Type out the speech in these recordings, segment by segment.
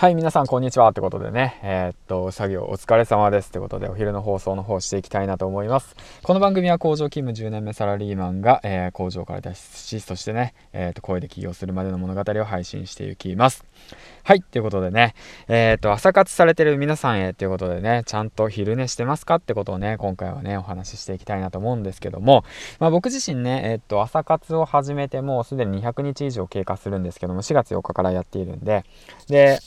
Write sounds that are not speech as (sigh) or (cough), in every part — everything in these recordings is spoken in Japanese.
はい、皆さん、こんにちは。ってことでね、えー、っと、作業お疲れ様です。ってことで、お昼の放送の方していきたいなと思います。この番組は工場勤務10年目サラリーマンが、えー、工場から脱出し、そしてね、えー、っと、声で起業するまでの物語を配信していきます。はい、ということでね、えっと、朝活されてる皆さんへということでね、ちゃんと昼寝してますかってことをね、今回はね、お話ししていきたいなと思うんですけども、まあ、僕自身ね、えっと、朝活を始めてもうすでに200日以上経過するんですけども、4月4日からやっているんで、で、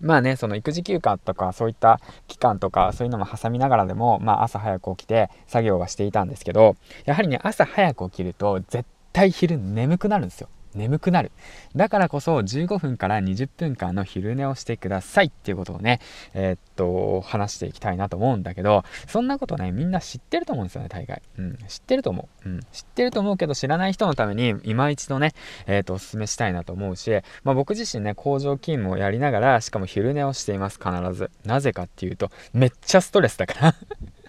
まあね、その育児休暇とかそういった期間とかそういうのも挟みながらでも、まあ朝早く起きて作業はしていたんですけど、やはりね、朝早く起きると絶対昼眠くなるんですよ。眠くなる。だからこそ15分から20分間の昼寝をしてくださいっていうことをね、えー、っと、話していきたいなと思うんだけど、そんなことね、みんな知ってると思うんですよね、大概。うん、知ってると思う。うん、知ってると思うけど、知らない人のために、今一度ね、えー、っと、お勧めしたいなと思うし、まあ僕自身ね、工場勤務をやりながら、しかも昼寝をしています、必ず。なぜかっていうと、めっちゃストレスだから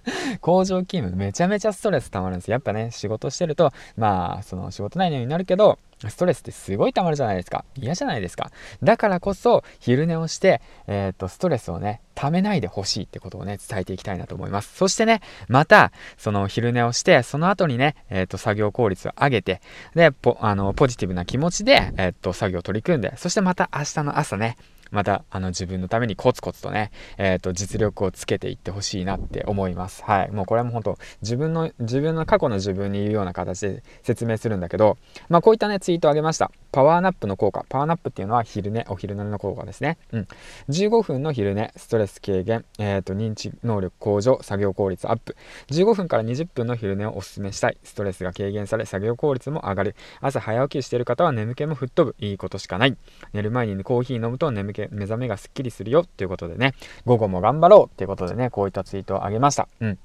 (laughs) 工場勤務めちゃめちゃストレス溜まるんですやっぱね仕事してるとまあその仕事内容になるけどストレスってすごい溜まるじゃないですか。嫌じゃないですか。だからこそ、昼寝をして、えー、っと、ストレスをね、溜めないでほしいってことをね、伝えていきたいなと思います。そしてね、また、その昼寝をして、その後にね、えー、っと、作業効率を上げて、で、ポあのポジティブな気持ちで、えー、っと、作業を取り組んで、そしてまた明日の朝ね、また、あの、自分のためにコツコツとね、えっ、ー、と、実力をつけていってほしいなって思います。はい。もうこれも本当自分の、自分の過去の自分に言うような形で説明するんだけど、まあ、こういったね、ツイートをあげました。パワーナップの効果。パワーナップっていうのは昼寝、お昼寝の効果ですね。うん。15分の昼寝、ストレス軽減、え、ー、と、認知能力向上、作業効率アップ。15分から20分の昼寝をお勧めしたい。ストレスが軽減され、作業効率も上がる。朝早起きしている方は眠気も吹っ飛ぶ。いいことしかない。寝る前にコーヒー飲むと眠気、目覚めがすっきりするよっていうことでね、午後も頑張ろうっていうことでね、こういったツイートをあげました。うん。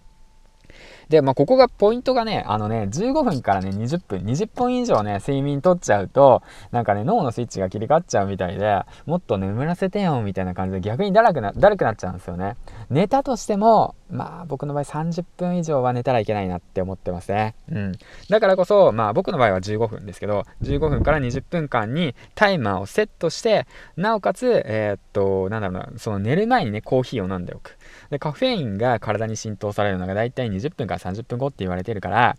で、まあ、ここがポイントがね、あのね、15分からね、20分、20分以上ね、睡眠取っちゃうと、なんかね、脳のスイッチが切り替わっちゃうみたいで、もっと眠らせてよ、みたいな感じで逆にだらくな、だるくなっちゃうんですよね。寝たとしても、まあ、僕の場合30分以上は寝たらいけないなって思ってますね。うん。だからこそ、まあ、僕の場合は15分ですけど、15分から20分間にタイマーをセットして、なおかつ、えー、っと、なんだろうな、その寝る前にね、コーヒーを飲んでおく。で、カフェインが体に浸透されるのがだいたい20分から30分後って言われてるから、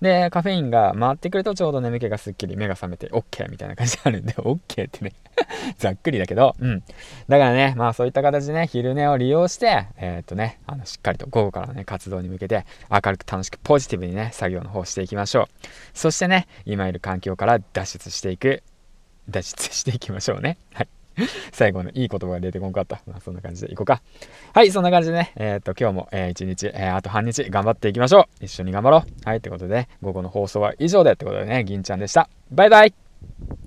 で、カフェインが回ってくるとちょうど眠気がすっきり目が覚めて OK みたいな感じになるんで、(laughs) OK ってね (laughs) ざっくりだけど、うん。だからね、まあそういった形でね、昼寝を利用して、えー、っとね、あの、しっかりと午後からのね、活動に向けて明るく楽しくポジティブにね、作業の方していきましょう。そしてね、今いる環境から脱出していく、脱出していきましょうね。はい。(laughs) 最後のいい言葉が出てこんかった。まあ、そんな感じでいこうか。はい、そんな感じでね、えー、っと、今日も、えー、一日、えー、あと半日頑張っていきましょう。一緒に頑張ろう。はい、ということで、午後の放送は以上でってことでね、銀ちゃんでした。バイバイ